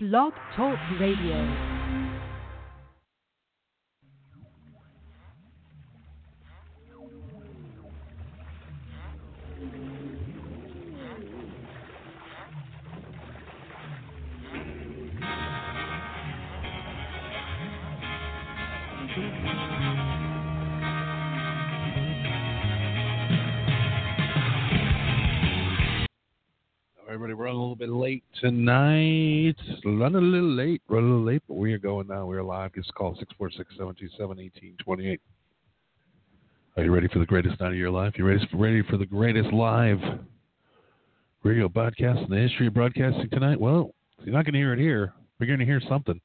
Blog Talk Radio. Running a little bit late tonight. Running a little late, running a little late, but we are going now. We're live. Give us a call 646 727 1828. Are you ready for the greatest night of your life? You ready for, ready for the greatest live radio broadcast in the history of broadcasting tonight? Well, you're not going to hear it here. We're going to hear something.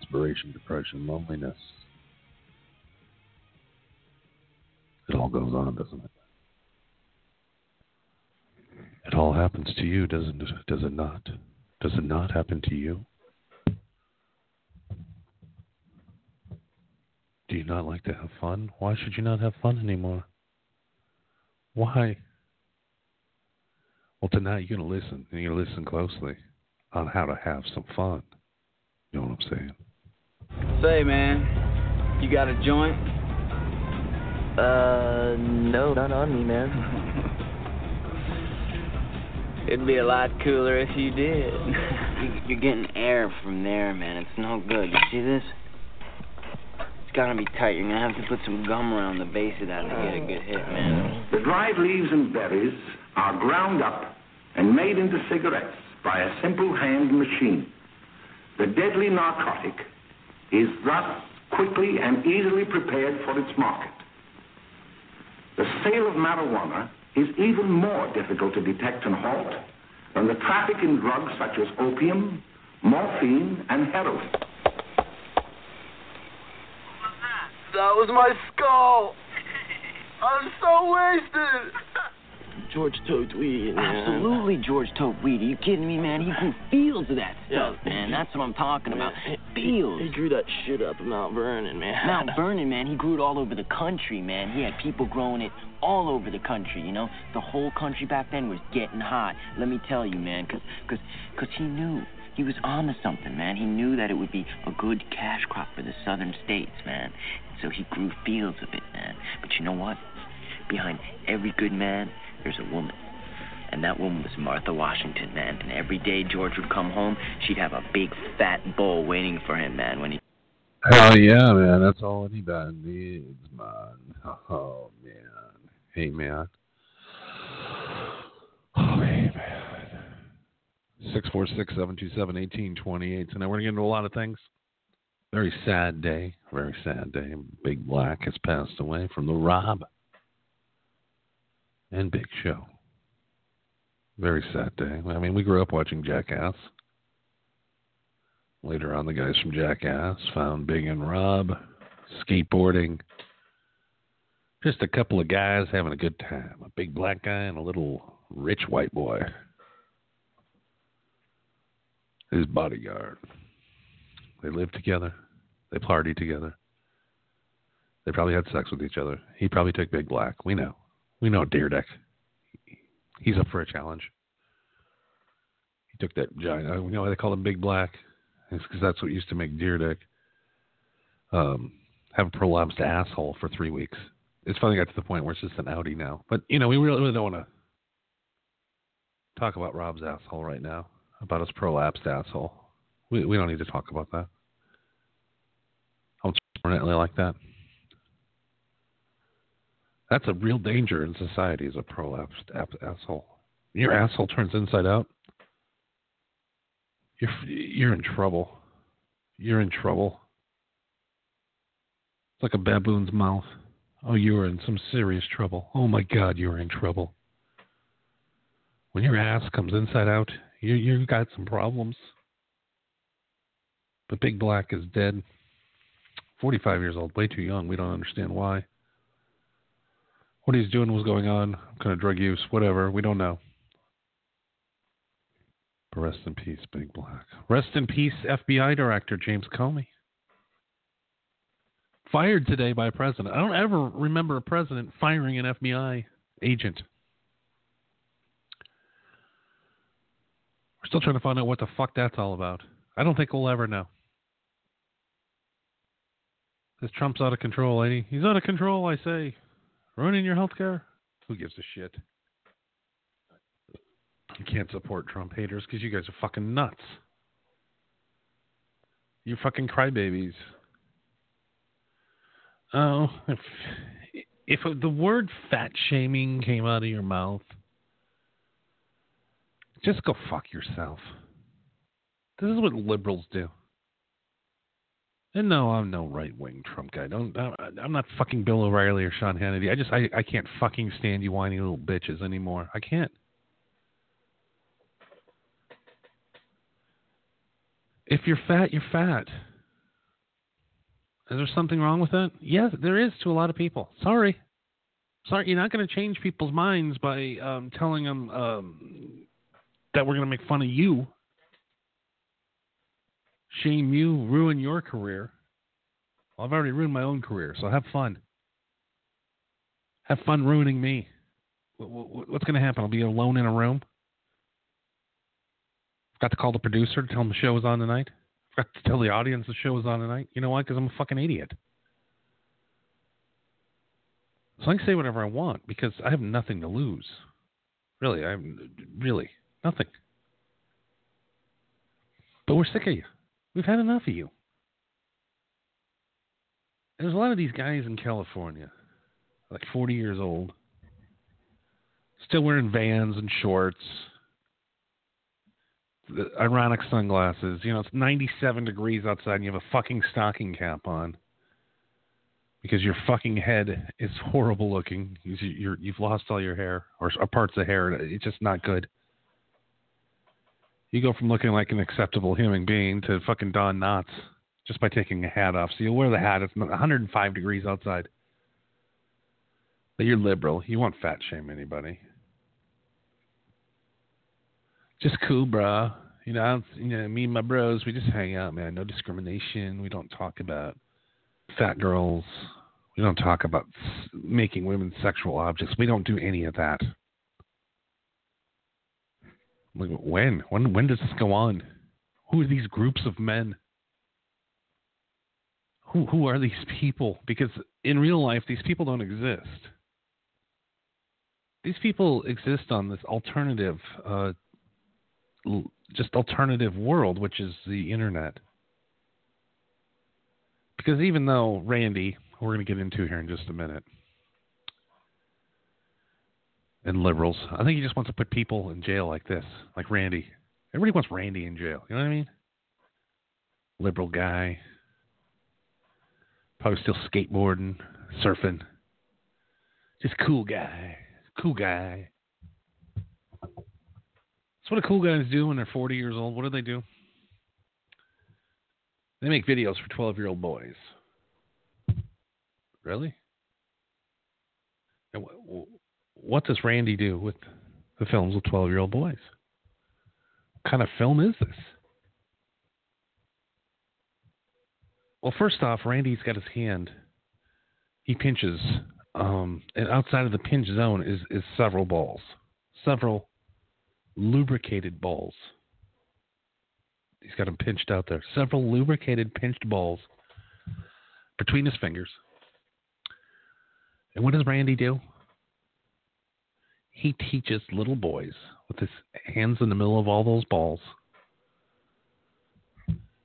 Inspiration, depression, loneliness. It all goes on, doesn't it? It all happens to you, doesn't it? Does it not? Does it not happen to you? Do you not like to have fun? Why should you not have fun anymore? Why? Well, tonight you're going to listen, and you're going to listen closely on how to have some fun. You know what I'm saying. Say, man, you got a joint? Uh, no, not on me, man. It'd be a lot cooler if you did. You're getting air from there, man. It's no good. You see this? It's gotta be tight. You're gonna have to put some gum around the base of that to get a good hit, man. The dried leaves and berries are ground up and made into cigarettes by a simple hand machine. The deadly narcotic is thus quickly and easily prepared for its market. The sale of marijuana is even more difficult to detect and halt than the traffic in drugs such as opium, morphine, and heroin. That was my skull. I'm so wasted. George Tote weed. man. Absolutely George Tote weed. Are you kidding me, man? He grew fields of that Yeah. stuff, man. That's what I'm talking about. He- Fields. He grew that shit up in Mount Vernon, man. Mount Vernon, man, he grew it all over the country, man. He had people growing it all over the country, you know? The whole country back then was getting hot. Let me tell you, man, because cause, cause he knew. He was on to something, man. He knew that it would be a good cash crop for the southern states, man. So he grew fields of it, man. But you know what? Behind every good man, there's a woman. And that woman was Martha Washington, man. And every day George would come home, she'd have a big fat bowl waiting for him, man, when he Hell yeah, man. That's all anybody needs, man. Oh, man. Hey, man. Oh, hey, man. 646 727 1828. So now we're going to get into a lot of things. Very sad day. Very sad day. Big Black has passed away from the Rob and Big Show. Very sad day. I mean, we grew up watching Jackass. Later on, the guys from Jackass found Big and Rob skateboarding. Just a couple of guys having a good time. A big black guy and a little rich white boy. His bodyguard. They lived together. They partied together. They probably had sex with each other. He probably took Big Black. We know. We know Dyrdek. He's up for a challenge. He took that giant. uh, You know why they call him Big Black? It's because that's what used to make Dyrdek um, have a prolapsed asshole for three weeks. It's finally got to the point where it's just an Audi now. But you know, we really, really don't want to talk about Rob's asshole right now. About his prolapsed asshole. We we don't need to talk about that. Permanently like that. That's a real danger in society. Is a prolapsed ap- asshole. Your asshole turns inside out. You're you're in trouble. You're in trouble. It's like a baboon's mouth. Oh, you are in some serious trouble. Oh my God, you're in trouble. When your ass comes inside out, you you got some problems. But Big Black is dead. Forty-five years old, way too young. We don't understand why. What he's doing was going on, kind of drug use, whatever. We don't know. But rest in peace, Big Black. Rest in peace, FBI Director James Comey. Fired today by a president. I don't ever remember a president firing an FBI agent. We're still trying to find out what the fuck that's all about. I don't think we'll ever know. This Trump's out of control, lady. He's out of control, I say. Ruining your health care? Who gives a shit? You can't support Trump haters because you guys are fucking nuts. You fucking crybabies. Oh, if if the word fat shaming came out of your mouth, just go fuck yourself. This is what liberals do. And no, I'm no right wing Trump guy. Don't I'm not fucking Bill O'Reilly or Sean Hannity. I just I, I can't fucking stand you whiny little bitches anymore. I can't. If you're fat, you're fat. Is there something wrong with that? Yes, there is to a lot of people. Sorry. Sorry, you're not going to change people's minds by um, telling them um, that we're going to make fun of you, shame you, ruin your career. Well, I've already ruined my own career, so have fun. Have fun ruining me. Wh- wh- What's going to happen? I'll be alone in a room. Got to call the producer to tell him the show is on tonight. Forgot to tell the audience the show is on tonight. You know why? Because I'm a fucking idiot. So I can say whatever I want because I have nothing to lose. Really, I'm really nothing. But we're sick of you. We've had enough of you. There's a lot of these guys in California, like 40 years old, still wearing vans and shorts, ironic sunglasses. You know, it's 97 degrees outside and you have a fucking stocking cap on because your fucking head is horrible looking. you have lost all your hair or parts of hair. It's just not good. You go from looking like an acceptable human being to fucking Don Knotts just by taking a hat off. So you'll wear the hat. It's 105 degrees outside. But you're liberal. You won't fat shame anybody. Just cool, bro. You know, you know, me and my bros, we just hang out, man. No discrimination. We don't talk about fat girls. We don't talk about making women sexual objects. We don't do any of that. When? When? When does this go on? Who are these groups of men? Who who are these people? Because in real life, these people don't exist. These people exist on this alternative, uh, just alternative world, which is the internet. Because even though Randy, we're going to get into here in just a minute, and liberals, I think he just wants to put people in jail like this, like Randy. Everybody wants Randy in jail. You know what I mean? Liberal guy, probably still skateboarding, surfing. Just cool guy, cool guy. That's what a cool guys do when they're 40 years old. What do they do? They make videos for 12 year old boys. Really? What does Randy do with the films with 12 year old boys? What kind of film is this? Well, first off, Randy's got his hand. He pinches, um, and outside of the pinch zone is, is several balls, several lubricated balls. He's got them pinched out there. Several lubricated, pinched balls between his fingers. And what does Randy do? He teaches little boys with his hands in the middle of all those balls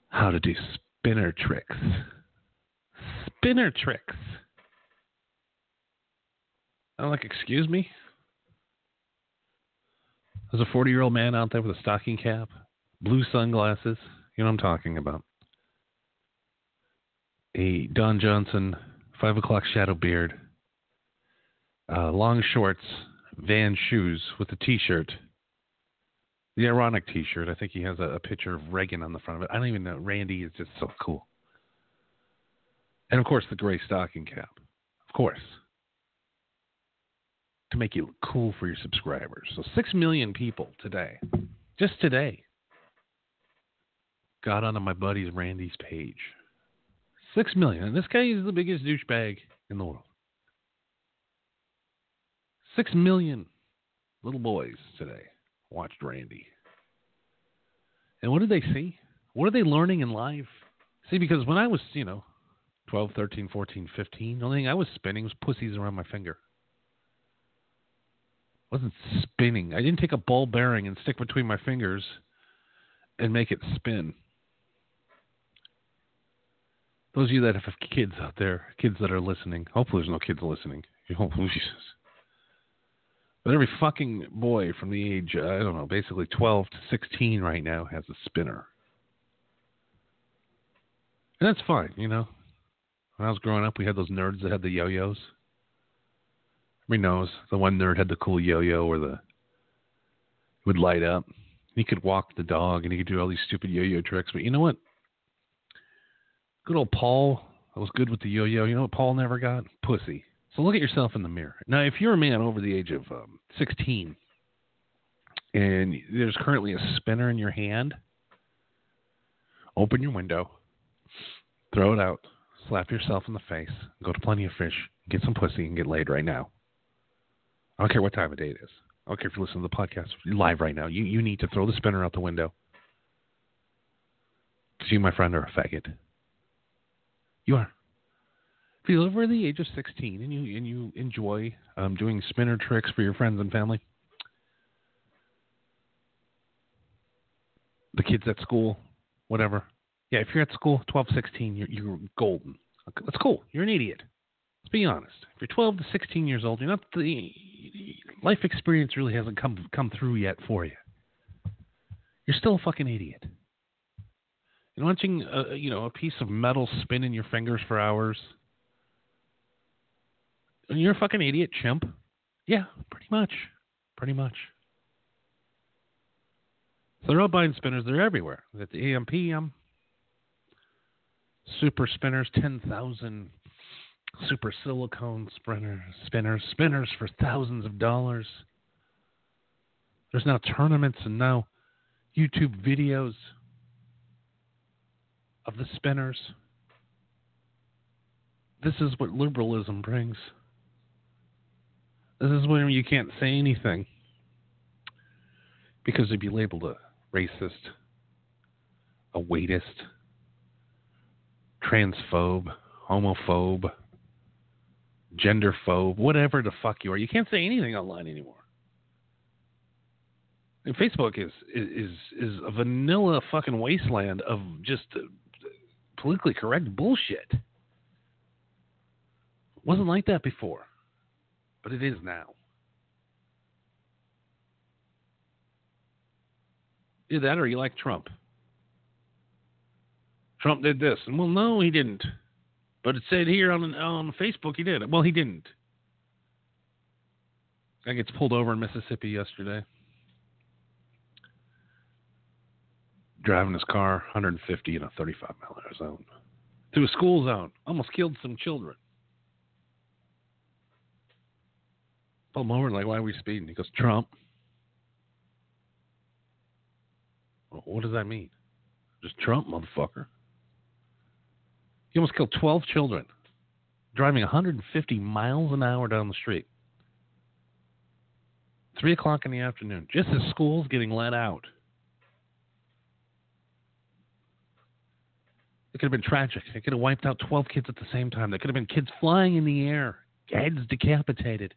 how to do spinner tricks. Spinner tricks. I'm like, excuse me? There's a 40 year old man out there with a stocking cap blue sunglasses. You know what I'm talking about. A Don Johnson five o'clock shadow beard, uh, long shorts, Van shoes with a T-shirt. The ironic T-shirt. I think he has a, a picture of Reagan on the front of it. I don't even know. Randy is just so cool. And of course, the gray stocking cap. Of course. To make you look cool for your subscribers. So, six million people today, just today, got onto my buddy's Randy's page. Six million. And this guy is the biggest douchebag in the world. Six million little boys today watched Randy. And what did they see? What are they learning in life? See, because when I was, you know, 12, 13, 14, 15, the only thing I was spinning was pussies around my finger. I wasn't spinning. I didn't take a ball bearing and stick between my fingers and make it spin those of you that have kids out there, kids that are listening, hopefully there's no kids listening. Hopefully, oh, Jesus. But every fucking boy from the age, I don't know, basically 12 to 16 right now has a spinner. And that's fine, you know. When I was growing up, we had those nerds that had the yo-yos. Everybody knows the one nerd had the cool yo-yo where the would light up. He could walk the dog and he could do all these stupid yo-yo tricks. But you know what? Good old Paul that was good with the yo-yo. You know what Paul never got? Pussy. So look at yourself in the mirror. Now, if you're a man over the age of um, 16 and there's currently a spinner in your hand, open your window, throw it out, slap yourself in the face, go to Plenty of Fish, get some pussy, and get laid right now. I don't care what time of day it is. I don't care if you listen to the podcast live right now. You you need to throw the spinner out the window Because you, my friend, are a faggot. You are. If you're over the age of 16 and you and you enjoy um, doing spinner tricks for your friends and family, the kids at school, whatever. Yeah, if you're at school, 12, 16, you're, you're golden. That's cool. You're an idiot. Let's be honest. If you're 12 to 16 years old, you're not the life experience really hasn't come come through yet for you. You're still a fucking idiot. And watching, a, you know, a piece of metal spin in your fingers for hours. You're a fucking idiot, chimp. Yeah, pretty much. Pretty much. So they're all buying spinners. They're everywhere. At the AM PM. Um, super spinners, 10,000 super silicone spinners, spinners, spinners for thousands of dollars. There's now tournaments and now YouTube videos of the spinners. This is what liberalism brings. This is when you can't say anything because you'd be labeled a racist, a weightist, transphobe, homophobe, genderphobe, whatever the fuck you are. You can't say anything online anymore. And Facebook is is is a vanilla fucking wasteland of just uh, politically correct bullshit. wasn't like that before, but it is now. Either that or you like Trump. Trump did this. And well, no, he didn't. But it said here on on Facebook he did. Well, he didn't. Guy gets pulled over in Mississippi yesterday. Driving his car 150 in a 35 mile an hour zone. through a school zone. Almost killed some children. Pulled him over like, why are we speeding? He goes, Trump. What does that mean? Just Trump, motherfucker. He almost killed 12 children driving 150 miles an hour down the street. Three o'clock in the afternoon, just as school's getting let out. It could have been tragic. It could have wiped out 12 kids at the same time. There could have been kids flying in the air, heads decapitated.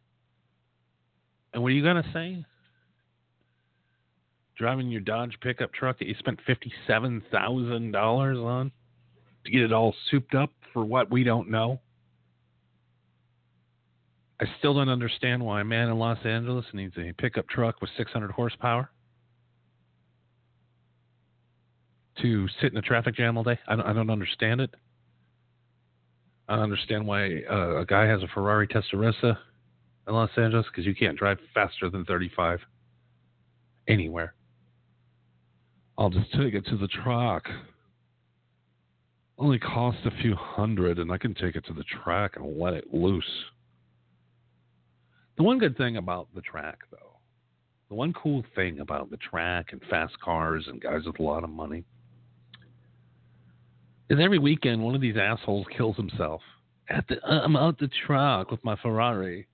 And what are you to say? Driving your Dodge pickup truck that you spent $57,000 on? to get it all souped up for what we don't know. I still don't understand why a man in Los Angeles needs a pickup truck with 600 horsepower to sit in a traffic jam all day. I don't, I don't understand it. I don't understand why uh, a guy has a Ferrari Testarossa in Los Angeles because you can't drive faster than 35 anywhere. I'll just take it to the track. only cost a few hundred, and I can take it to the track and let it loose. The one good thing about the track, though, the one cool thing about the track and fast cars and guys with a lot of money is every weekend one of these assholes kills himself. At the, I'm out the track with my Ferrari.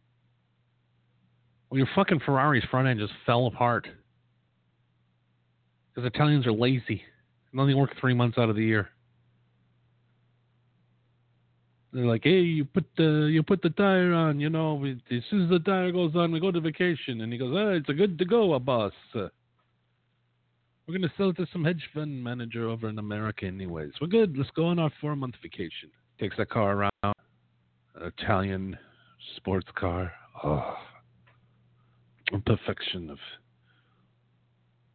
Well, your fucking Ferrari's front end just fell apart because Italians are lazy and only work three months out of the year. They're like, hey, you put the you put the tire on, you know. We, as soon as the tire goes on, we go to vacation. And he goes, ah, it's a good to go, a boss. Uh, we're gonna sell it to some hedge fund manager over in America, anyways. We're good. Let's go on our four month vacation. Takes that car around, an Italian sports car. Oh, perfection of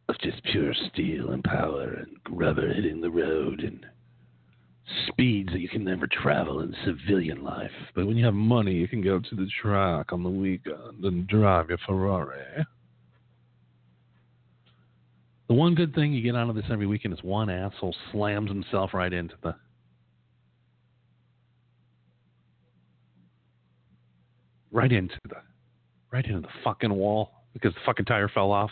of just pure steel and power and rubber hitting the road and speeds that you can never travel in civilian life. But when you have money, you can go to the track on the weekend and drive your Ferrari. The one good thing you get out of this every weekend is one asshole slams himself right into the right into the right into the fucking wall because the fucking tire fell off.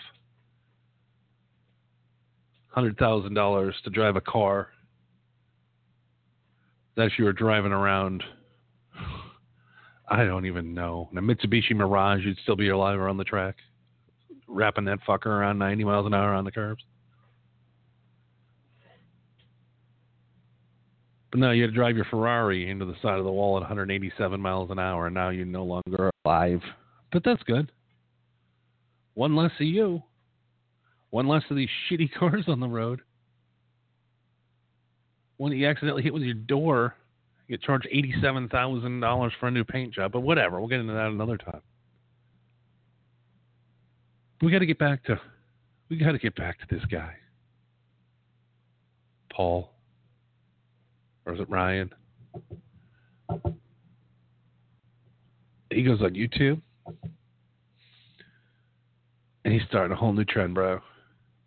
Hundred thousand dollars to drive a car that you were driving around, I don't even know. In a Mitsubishi Mirage, you'd still be alive around the track, wrapping that fucker around 90 miles an hour on the curbs. But now you had to drive your Ferrari into the side of the wall at 187 miles an hour, and now you're no longer alive. But that's good. One less of you. One less of these shitty cars on the road. When you accidentally hit with your door, you get charged eighty-seven thousand dollars for a new paint job. But whatever, we'll get into that another time. We got to get back to, we got to get back to this guy, Paul, or is it Ryan? He goes on YouTube, and he's starting a whole new trend, bro.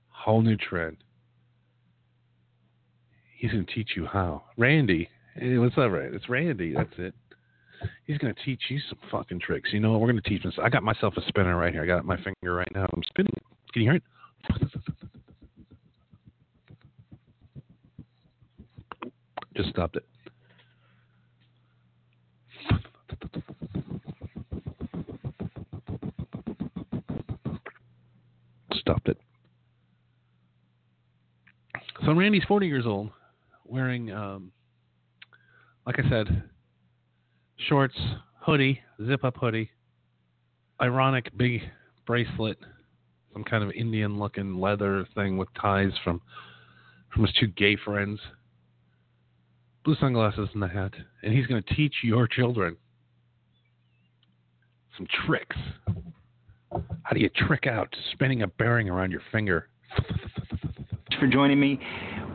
Whole new trend. He's going to teach you how. Randy, hey, what's up, Randy? It's Randy. That's it. He's going to teach you some fucking tricks. You know what? We're going to teach him. I got myself a spinner right here. I got my finger right now. I'm spinning it. Can you hear it? Just stopped it. Stopped it. So Randy's 40 years old, wearing, um, like I said, shorts, hoodie, zip up hoodie, ironic big bracelet, some kind of Indian looking leather thing with ties from from his two gay friends. Blue sunglasses and the hat. And he's going to teach your children some tricks. How do you trick out spinning a bearing around your finger? for joining me.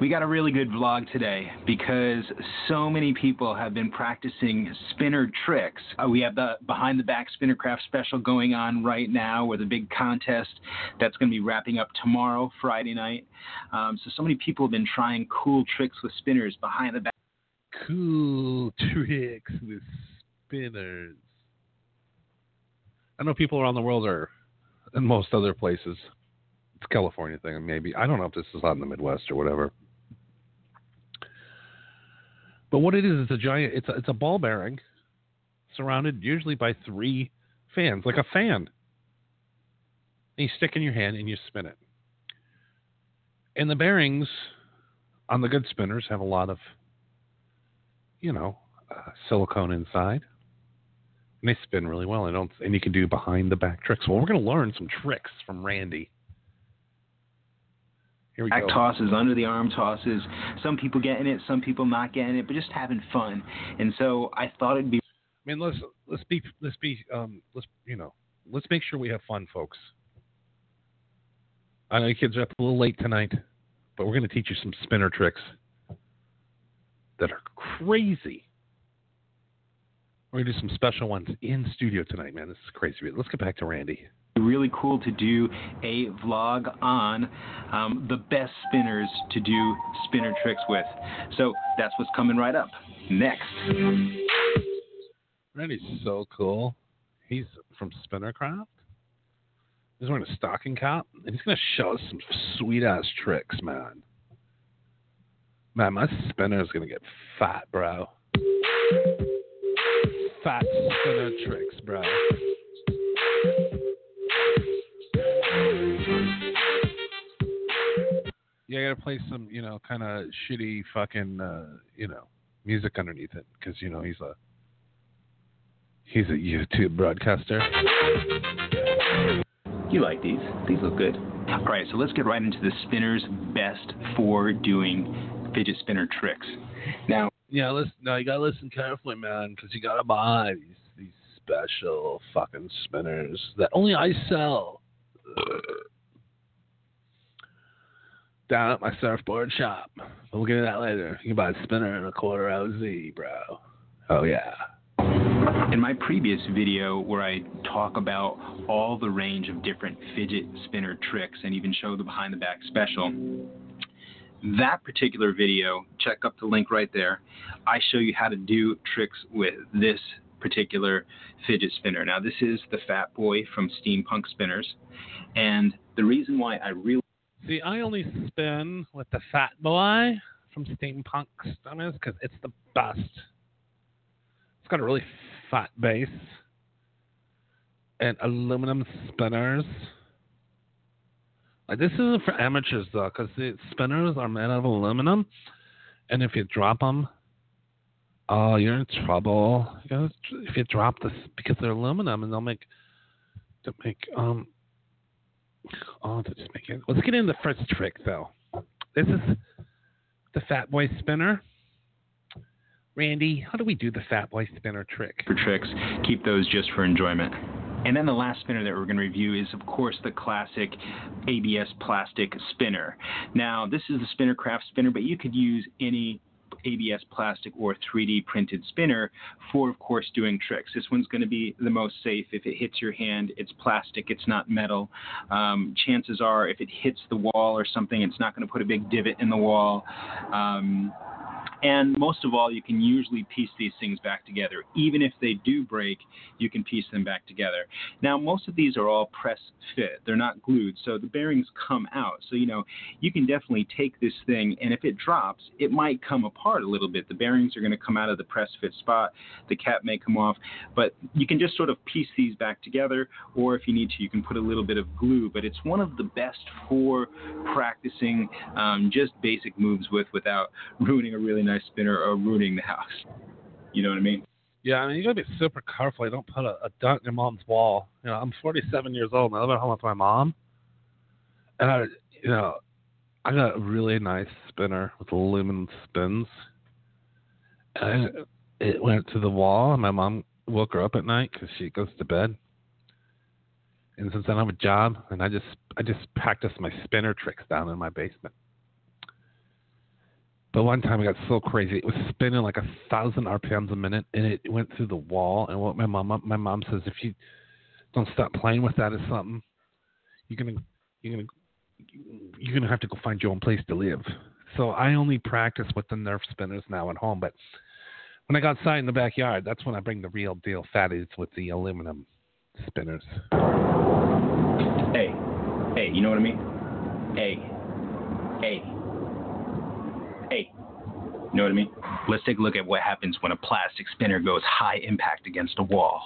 We got a really good vlog today because so many people have been practicing spinner tricks. Uh, we have the behind the back spinner craft special going on right now with a big contest that's going to be wrapping up tomorrow, Friday night. Um, so, so many people have been trying cool tricks with spinners behind the back. Cool tricks with spinners. I know people around the world are, in most other places, it's a California thing, maybe. I don't know if this is out in the Midwest or whatever. But what it is is a giant. It's a, it's a ball bearing, surrounded usually by three fans, like a fan. And you stick in your hand and you spin it. And the bearings on the good spinners have a lot of, you know, uh, silicone inside. And they spin really well. And don't and you can do behind the back tricks. Well, we're going to learn some tricks from Randy. Here we Back go. tosses, under the arm tosses. Some people getting it, some people not getting it, but just having fun. And so I thought it'd be I mean, let's let's be let's be um let's you know let's make sure we have fun, folks. I know you kids are up a little late tonight, but we're going to teach you some spinner tricks that are crazy. We're to do some special ones in studio tonight, man. This is crazy. Let's get back to Randy. really cool to do a vlog on um, the best spinners to do spinner tricks with. So that's what's coming right up next. Randy's so cool. He's from Spinnercraft. He's wearing a stocking cap, and he's going to show us some sweet ass tricks, man. Man, my spinner is going to get fat, bro. Fat spinner tricks, bro. Yeah, I got to play some, you know, kind of shitty fucking, uh, you know, music underneath it because you know he's a he's a YouTube broadcaster. You like these? These look good. All right, so let's get right into the spinner's best for doing fidget spinner tricks. Now, Yeah, listen. No, you gotta listen carefully, man, because you gotta buy these these special fucking spinners that only I sell down at my surfboard shop. We'll get into that later. You can buy a spinner and a quarter OZ, bro. Oh yeah. in my previous video where I talk about all the range of different fidget spinner tricks and even show the behind the back special, that particular video, check up the link right there. I show you how to do tricks with this particular fidget spinner. Now, this is the Fat Boy from Steampunk Spinners, and the reason why I really See, I only spin with the Fat Boy from Steampunk Spinners because it's the best. It's got a really fat base and aluminum spinners. Like this isn't for amateurs though, because the spinners are made out of aluminum, and if you drop them, Oh, you're in trouble. You gotta, if you drop this because they're aluminum and they'll make to make um oh to just make it. Let's get into the first trick though. This is the Fat Boy spinner. Randy, how do we do the Fat Boy spinner trick? For tricks, keep those just for enjoyment. And then the last spinner that we're going to review is, of course, the classic ABS plastic spinner. Now, this is the Spinnercraft spinner, but you could use any ABS plastic or 3D printed spinner for, of course, doing tricks. This one's going to be the most safe. If it hits your hand, it's plastic, it's not metal. Um, chances are, if it hits the wall or something, it's not going to put a big divot in the wall. Um, and most of all, you can usually piece these things back together. Even if they do break, you can piece them back together. Now, most of these are all press fit, they're not glued, so the bearings come out. So, you know, you can definitely take this thing, and if it drops, it might come apart a little bit. The bearings are going to come out of the press fit spot, the cap may come off, but you can just sort of piece these back together, or if you need to, you can put a little bit of glue. But it's one of the best for practicing um, just basic moves with without ruining a really nice spinner or ruining the house. You know what I mean? Yeah, I mean you gotta be super careful. You don't put a, a dent in your mom's wall. You know, I'm 47 years old and I live at home with my mom, and I, you know, I got a really nice spinner with aluminum spins, and it went to the wall. And my mom woke her up at night because she goes to bed. And since I don't have a job, and I just I just practice my spinner tricks down in my basement. But one time it got so crazy, it was spinning like a thousand RPMs a minute, and it went through the wall. And what my mom, my mom says, if you don't stop playing with that or something, you're gonna, you're gonna, you're gonna have to go find your own place to live. So I only practice with the Nerf spinners now at home. But when I go outside in the backyard, that's when I bring the real deal fatties with the aluminum spinners. Hey, hey, you know what I mean? Hey. Hey, you know what I mean? Let's take a look at what happens when a plastic spinner goes high impact against a wall.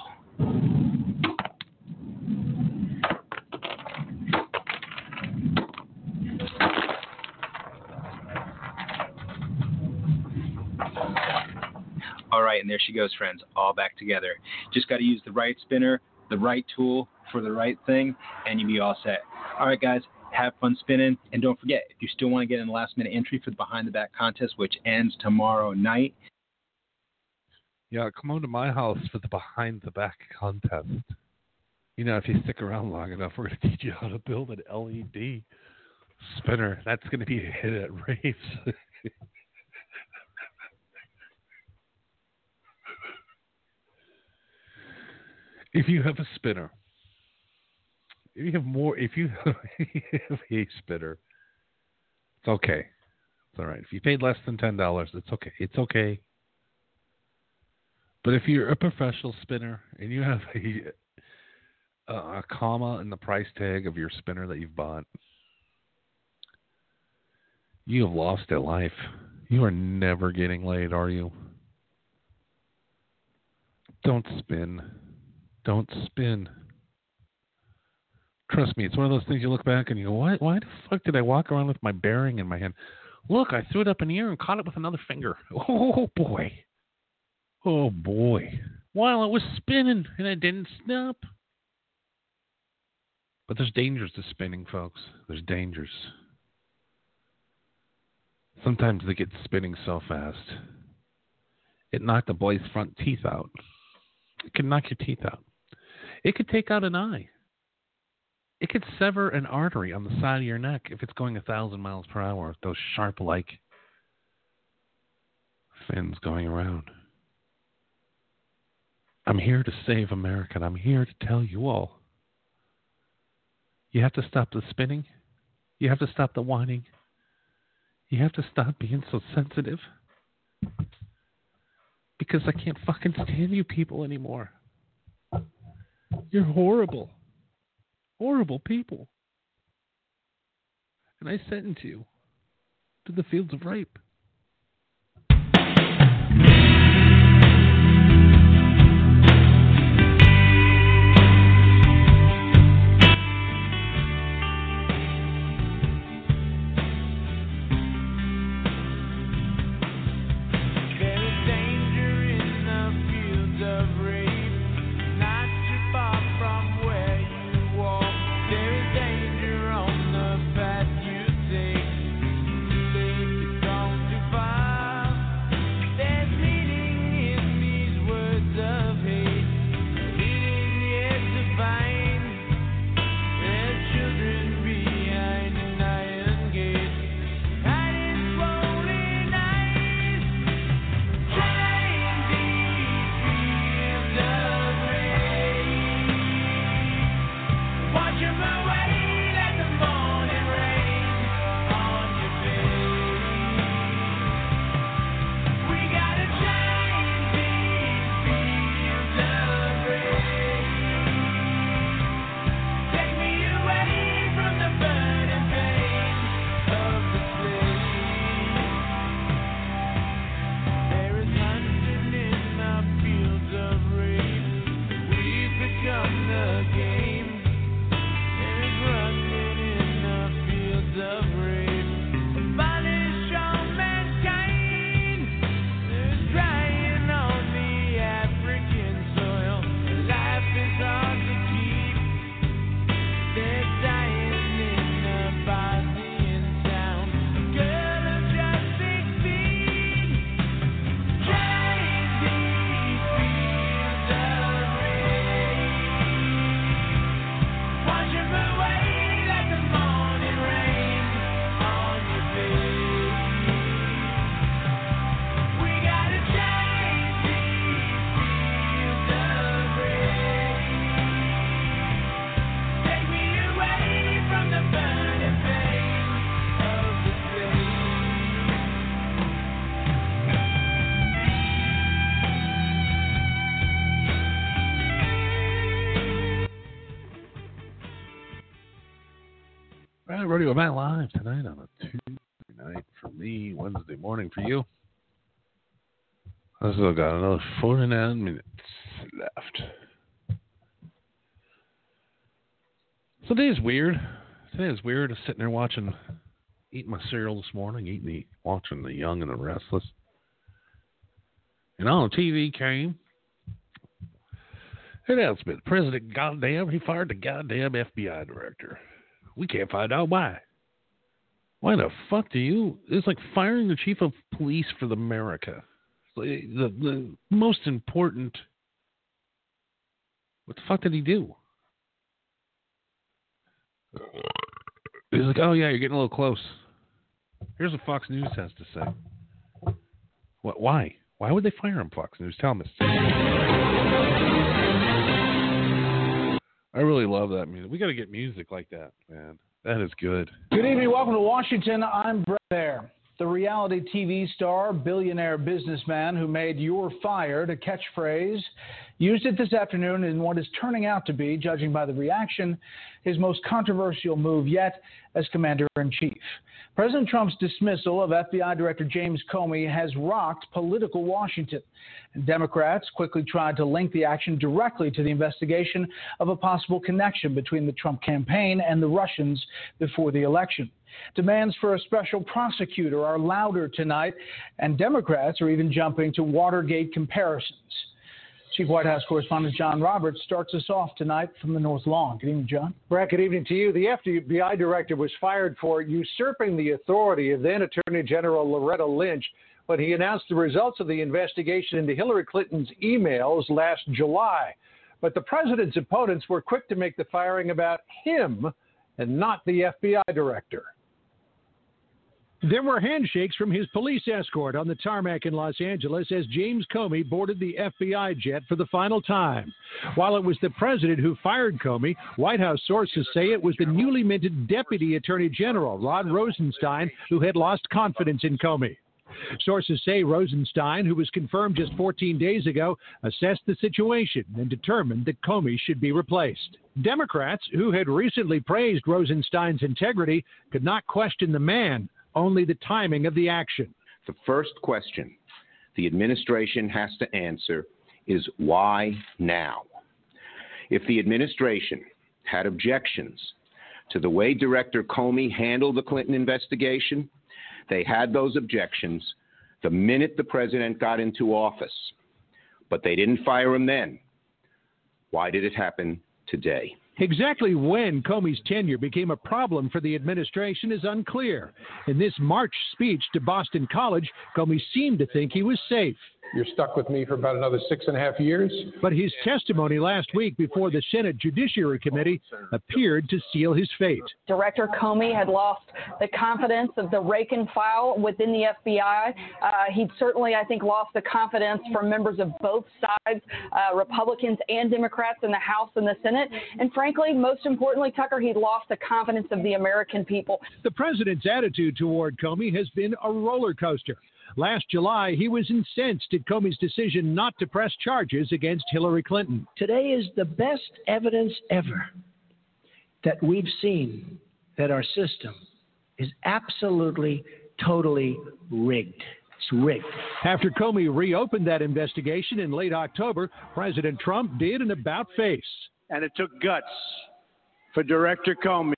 All right, and there she goes, friends, all back together. Just got to use the right spinner, the right tool for the right thing, and you'll be all set. All right, guys, have fun spinning. And don't forget, if you still want to get in the last minute entry for the Behind the Back contest, which ends tomorrow night. Yeah, come on to my house for the Behind the Back contest. You know, if you stick around long enough, we're going to teach you how to build an LED spinner. That's going to be a hit at raves. if you have a spinner if you have more, if you have a spinner, it's okay. It's all right. If you paid less than ten dollars, it's okay. It's okay. But if you're a professional spinner and you have a, a comma in the price tag of your spinner that you've bought, you have lost at life. You are never getting laid, are you? Don't spin. Don't spin trust me, it's one of those things you look back and you go, why, why the fuck did I walk around with my bearing in my hand? Look, I threw it up in the air and caught it with another finger. Oh boy. Oh boy. While it was spinning and I didn't stop. But there's dangers to spinning, folks. There's dangers. Sometimes they get spinning so fast. It knocked the boy's front teeth out. It can knock your teeth out. It could take out an eye. It could sever an artery on the side of your neck if it's going a thousand miles per hour with those sharp like fins going around. I'm here to save America, and I'm here to tell you all. You have to stop the spinning. You have to stop the whining. You have to stop being so sensitive. Because I can't fucking stand you people anymore. You're horrible horrible people. And I sentence you to the fields of rape. Radio Matt Live tonight on a Tuesday night for me, Wednesday morning for you. I still got another 49 minutes left. So today is weird. Today is weird. I'm sitting there watching, eating my cereal this morning, eating the, watching The Young and the Restless. And on TV came announcement. President, goddamn, he fired the goddamn FBI director. We can't find out why. Why the fuck do you? It's like firing the chief of police for America. The, the, the most important. What the fuck did he do? He's like, oh yeah, you're getting a little close. Here's what Fox News has to say. What? Why? Why would they fire him? Fox News, tell me. I really love that music. We got to get music like that, man. That is good. Good evening. Welcome to Washington. I'm Bret Baier. The reality TV star, billionaire businessman who made You're Fired a catchphrase, used it this afternoon in what is turning out to be, judging by the reaction, his most controversial move yet as commander in chief. President Trump's dismissal of FBI Director James Comey has rocked political Washington. Democrats quickly tried to link the action directly to the investigation of a possible connection between the Trump campaign and the Russians before the election. Demands for a special prosecutor are louder tonight, and Democrats are even jumping to Watergate comparisons. Chief White House correspondent John Roberts starts us off tonight from the North Lawn. Good evening, John. Bret, good evening to you. The FBI director was fired for usurping the authority of then Attorney General Loretta Lynch when he announced the results of the investigation into Hillary Clinton's emails last July. But the president's opponents were quick to make the firing about him and not the FBI director. There were handshakes from his police escort on the tarmac in Los Angeles as James Comey boarded the FBI jet for the final time. While it was the president who fired Comey, White House sources say it was the newly minted Deputy Attorney General, Rod Rosenstein, who had lost confidence in Comey. Sources say Rosenstein, who was confirmed just 14 days ago, assessed the situation and determined that Comey should be replaced. Democrats, who had recently praised Rosenstein's integrity, could not question the man only the timing of the action. The first question the administration has to answer is why now? If the administration had objections to the way Director Comey handled the Clinton investigation, they had those objections the minute the president got into office. But they didn't fire him then. Why did it happen today? Exactly when Comey's tenure became a problem for the administration is unclear. In this March speech to Boston College, Comey seemed to think he was safe. You're stuck with me for about another six and a half years. But his testimony last week before the Senate Judiciary Committee appeared to seal his fate. Director Comey had lost the confidence of the rake and file within the FBI. Uh, he'd certainly, I think, lost the confidence from members of both sides, uh, Republicans and Democrats in the House and the Senate. And frankly, most importantly, Tucker, he'd lost the confidence of the American people. The president's attitude toward Comey has been a roller coaster. Last July, he was incensed at Comey's decision not to press charges against Hillary Clinton. Today is the best evidence ever that we've seen that our system is absolutely, totally rigged. It's rigged. After Comey reopened that investigation in late October, President Trump did an about face. And it took guts for Director Comey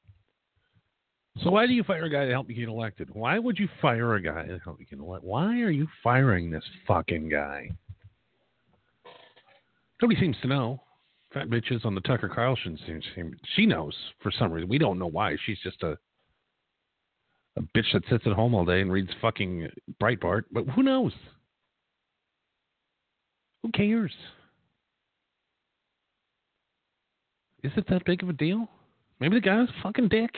so why do you fire a guy to help you get elected? Why would you fire a guy to help you get elected? Why are you firing this fucking guy? Nobody seems to know. Fat bitches on the Tucker Carlson seems she knows for some reason. We don't know why. She's just a a bitch that sits at home all day and reads fucking Breitbart. But who knows? Who cares? Is it that big of a deal? Maybe the guy's fucking dick.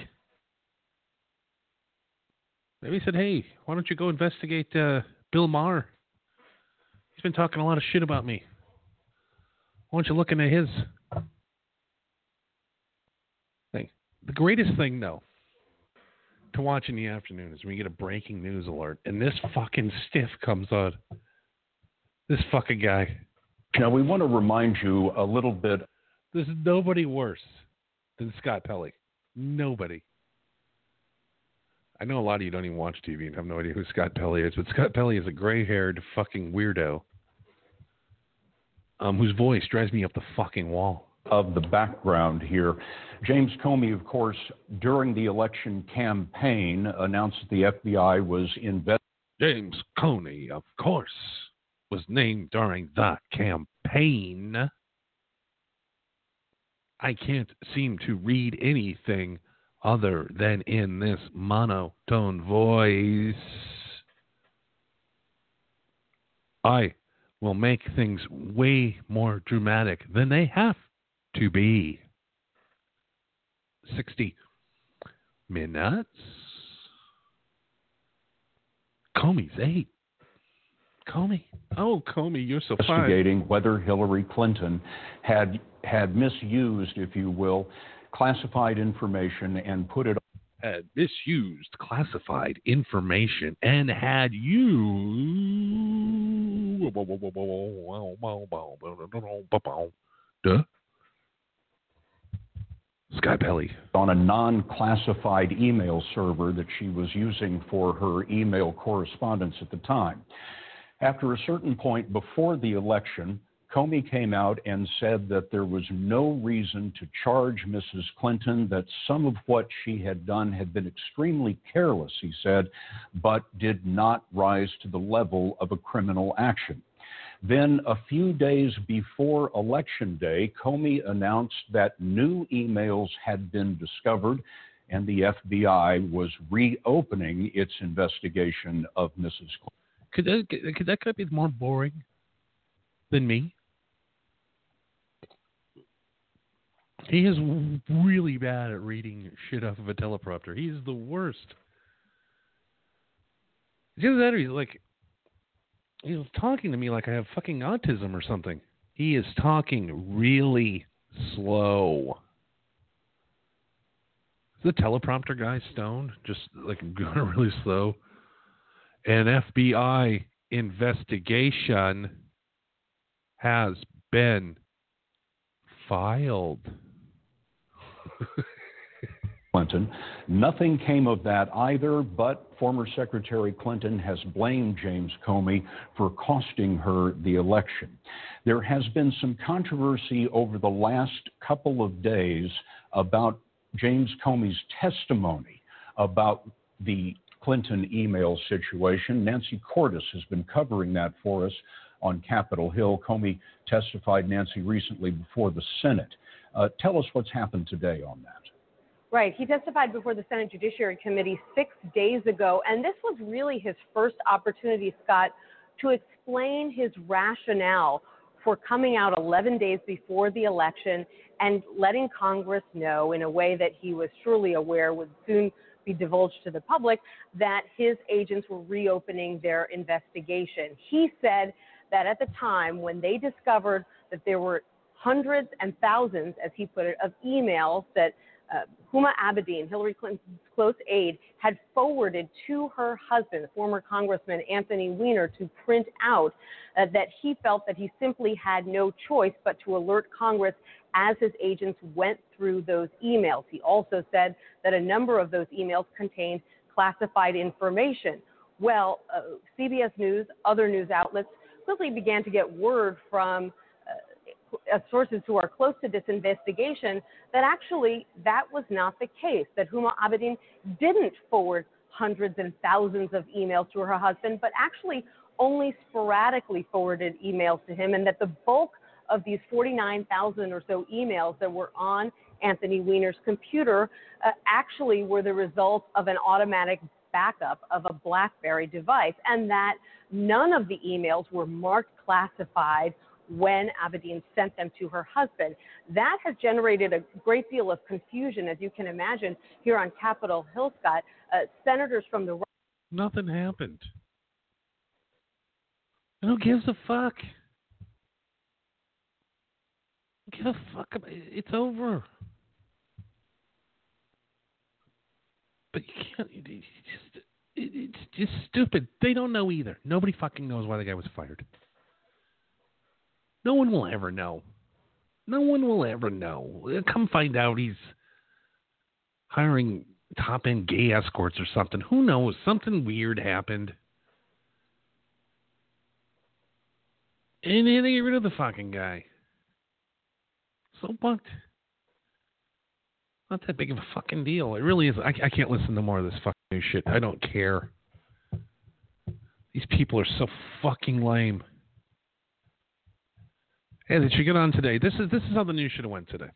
Maybe he said, "Hey, why don't you go investigate uh, Bill Maher? He's been talking a lot of shit about me. Why don't you look into his thing?" The greatest thing, though, to watch in the afternoon is when you get a breaking news alert and this fucking stiff comes on. This fucking guy. Now we want to remind you a little bit. There's nobody worse than Scott Pelley. Nobody. I know a lot of you don't even watch TV and have no idea who Scott Pelley is, but Scott Pelley is a gray-haired fucking weirdo um, whose voice drives me up the fucking wall. Of the background here, James Comey, of course, during the election campaign, announced that the FBI was investigating. James Comey, of course, was named during the campaign. I can't seem to read anything other than in this monotone voice. I will make things way more dramatic than they have to be. 60 minutes. Comey's eight. Comey. Oh, Comey, you're so fine. investigating whether Hillary Clinton had had misused, if you will, classified information and put it had misused classified information and had you Duh. Sky Pelly. on a non-classified email server that she was using for her email correspondence at the time. After a certain point before the election, Comey came out and said that there was no reason to charge Mrs. Clinton, that some of what she had done had been extremely careless, he said, but did not rise to the level of a criminal action. Then, a few days before Election Day, Comey announced that new emails had been discovered and the FBI was reopening its investigation of Mrs. Clinton. Could that, could that be more boring than me? He is really bad at reading shit off of a teleprompter. He's the worst. Either that or he's like, he's talking to me like I have fucking autism or something. He is talking really slow. Is the teleprompter guy stoned? Just like going really slow. An FBI investigation has been filed. Clinton. Nothing came of that either, but former Secretary Clinton has blamed James Comey for costing her the election. There has been some controversy over the last couple of days about James Comey's testimony about the Clinton email situation. Nancy Cordes has been covering that for us on Capitol Hill. Comey testified, Nancy, recently before the Senate. Uh, tell us what's happened today on that. Right. He testified before the Senate Judiciary Committee six days ago, and this was really his first opportunity, Scott, to explain his rationale for coming out 11 days before the election and letting Congress know in a way that he was surely aware would soon be divulged to the public that his agents were reopening their investigation. He said that at the time when they discovered that there were hundreds and thousands, as he put it, of emails that uh, Huma Abedin, Hillary Clinton's close aide, had forwarded to her husband, former Congressman Anthony Weiner, to print out uh, that he felt that he simply had no choice but to alert Congress as his agents went through those emails. He also said that a number of those emails contained classified information. Well, uh, CBS News, other news outlets quickly began to get word from uh, sources who are close to this investigation that actually that was not the case, that Huma Abedin didn't forward hundreds and thousands of emails to her husband, but actually only sporadically forwarded emails to him, and that the bulk of these 49,000 or so emails that were on Anthony Weiner's computer uh, actually were the result of an automatic backup of a BlackBerry device, and that none of the emails were marked classified when Abedin sent them to her husband. That has generated a great deal of confusion, as you can imagine, here on Capitol Hill, Scott. Uh, senators from the Nothing happened. And who gives a fuck? Give a fuck about it. It's over. But you can't. Just, it's just stupid. They don't know either. Nobody fucking knows why the guy was fired. No one will ever know. No one will ever know. Come find out he's hiring top end gay escorts or something. Who knows? Something weird happened. And they get rid of the fucking guy. So what? Not that big of a fucking deal. It really is. I, I can't listen to more of this fucking shit. I don't care. These people are so fucking lame. Hey, did you get on today? This is this is how the news should have went today.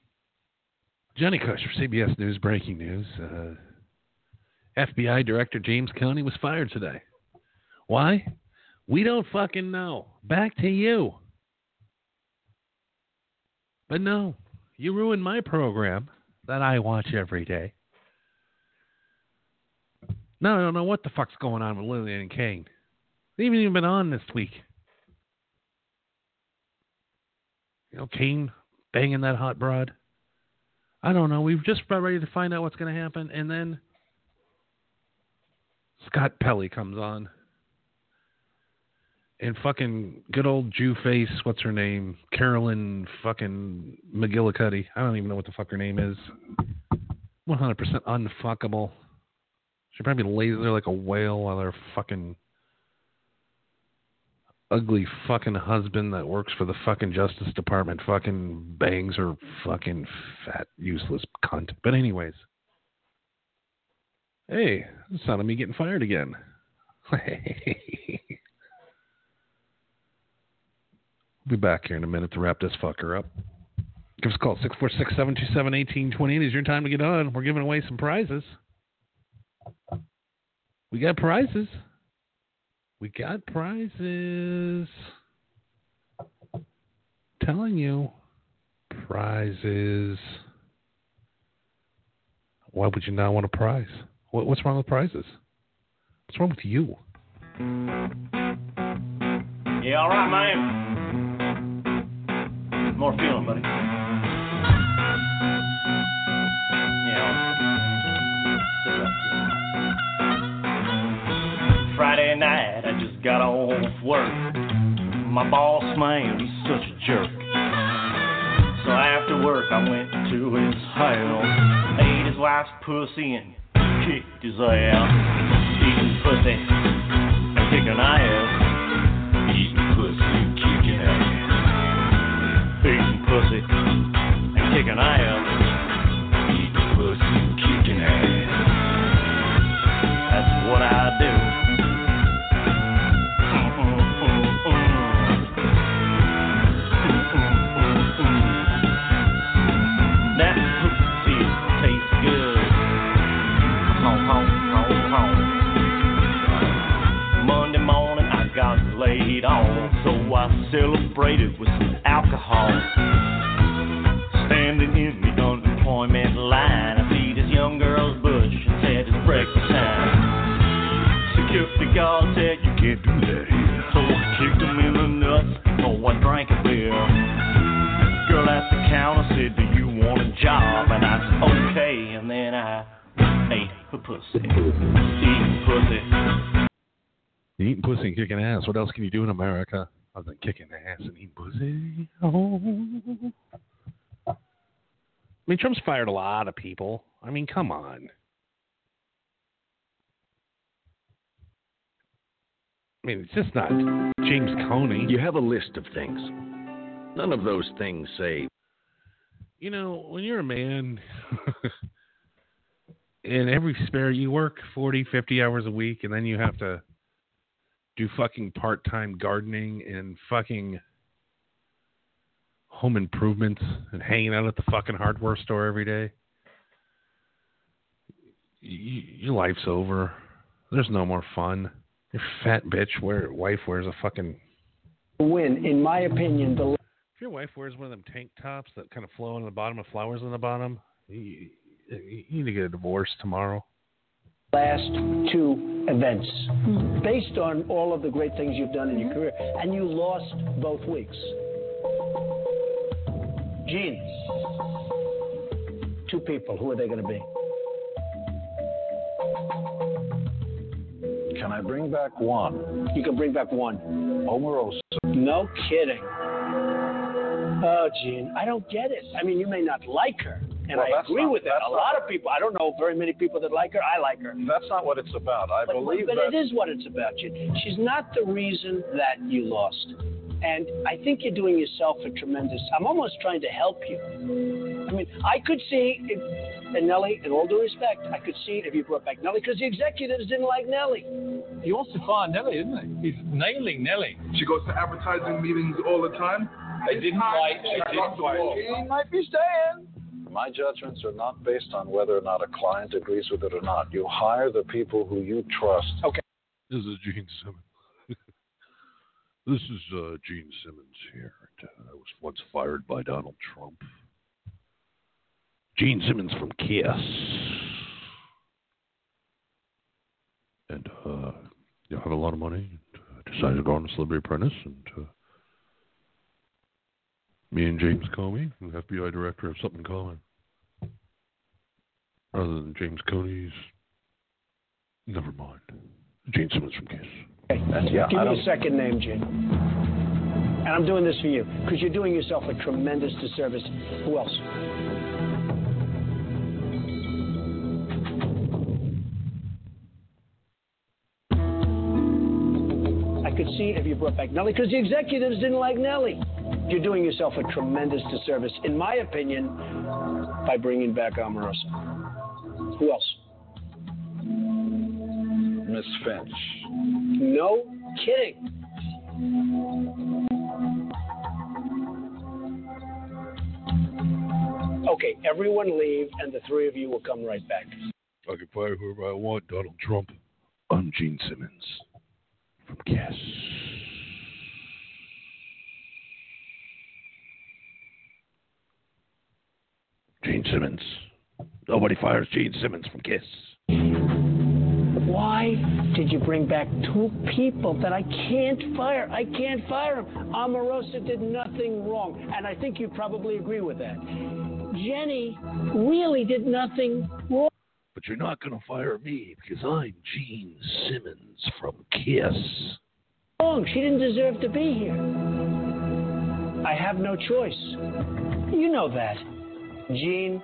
Johnny Kosher, CBS News, breaking news. Uh, FBI Director James Comey was fired today. Why? We don't fucking know. Back to you. But no, you ruined my program that I watch every day. No, I don't know what the fuck's going on with Lillian and Cane. They haven't even been on this week. You know, Cane banging that hot broad. I don't know. We've just about ready to find out what's going to happen, and then Scott Pelley comes on, and fucking good old Jew face. What's her name? Carolyn fucking McGillicuddy. I don't even know what the fuck her name is. One hundred percent unfuckable. She probably lays there like a whale while they're fucking ugly fucking husband that works for the fucking Justice Department fucking bangs her fucking fat, useless cunt. But, anyways. Hey, it's not me getting fired again. We'll be back here in a minute to wrap this fucker up. Give us a call, 646 727 1828 is your time to get on. We're giving away some prizes. We got prizes. We got prizes. Telling you, prizes. Why would you not want a prize? What, what's wrong with prizes? What's wrong with you? Yeah, all right, man. More feeling, buddy. Yeah. Got off work. My boss man, he's such a jerk. So after work, I went to his house, ate his wife's pussy, and kicked his ass. Eating pussy and kicking ass. Eating pussy and kicking ass. Eating pussy and kicking ass. Celebrated with some alcohol. Standing in the unemployment line, I see this young girl's bush and said it's breakfast time. Security guard said you can't do that here, so I kicked him in the nuts. Oh, I drank a beer. Girl at the counter said, Do you want a job? And I said, Okay, and then I ate her pussy. Eating pussy. Eating pussy and kicking ass. What else can you do in America other than kicking ass and eating pussy? Oh. I mean, Trump's fired a lot of people. I mean, come on. I mean, it's just not James Comey. You have a list of things. None of those things say, You know, when you're a man and every spare you work 40, 50 hours a week and then you have to do fucking part-time gardening and fucking home improvements and hanging out at the fucking hardware store every day. Y- your life's over. There's no more fun. Your fat bitch wear wife wears a fucking win, in my opinion, the If your wife wears one of them tank tops that kind of flow on the bottom of flowers on the bottom, you, you need to get a divorce tomorrow. Last two events hmm. based on all of the great things you've done in your mm-hmm. career, and you lost both weeks. Gene, two people, who are they going to be? Can I bring back one? You can bring back one. Omarosa. No kidding. Oh, Gene, I don't get it. I mean, you may not like her, And Well, I agree not- with that. A lot of people, I don't know very many people that like her. I like her. That's not what it's about. I but, believe but that it is what it's about. You- She's not the reason that you lost. And I think you're doing yourself a tremendous. I'm almost trying to help you. I mean, I could see, if, and Nely, in all due respect, I could see if you brought back Nely because the executives didn't like Nely. He wants to fire Nelly, isn't he? He's nailing Nelly. She goes to advertising meetings all the time. I didn't like. I didn't like. he might be staying. My judgments are not based on whether or not a client agrees with it or not. You hire the people who you trust. Okay. This is Gene Simmons. this is uh, Gene Simmons here. Uh, I was once fired by Donald Trump. Gene Simmons from Kiss. And uh, you have a lot of money. And, uh, decided to go on a Celebrity Apprentice. And uh, me and James Comey, the FBI director, have something in common. Rather than James Comey's. Never mind. Gene Simmons from Kiss. Yeah, Give I me a don't- second name, Gene. And I'm doing this for you because you're doing yourself a tremendous disservice. Who else? I could see if you brought back Nely because the executives didn't like Nely. You're doing yourself a tremendous disservice, in my opinion, by bringing back Omarosa. Who else? Miss Finch. No kidding. Okay, everyone leave, and the three of you will come right back. I can fire whoever I want, Donald Trump. I'm Gene Simmons from Kiss. Gene Simmons. Nobody fires Gene Simmons from Kiss. Why did you bring back two people that I can't fire? I can't fire them. Omarosa did nothing wrong, and I think you probably agree with that. Jenny really did nothing wrong. But you're not going to fire me because I'm Gene Simmons from Kiss. wrong. She didn't deserve to be here. I have no choice. You know that. Gene,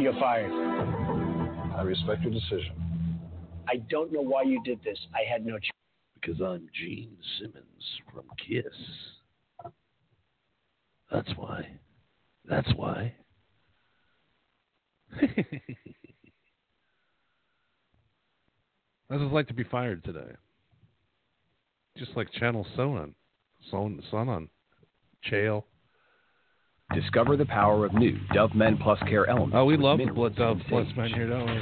you're fired. I respect your decision. I don't know why you did this. I had no choice. Because I'm Gene Simmons from Kiss. That's why. That's why. How's it like to be fired today? Just like Channel Sun, Sun, Sun on Chael. Discover the power of new Dove Men Plus Care Elements. Oh, we love the Blood Dove and Plus sage. men here, don't we?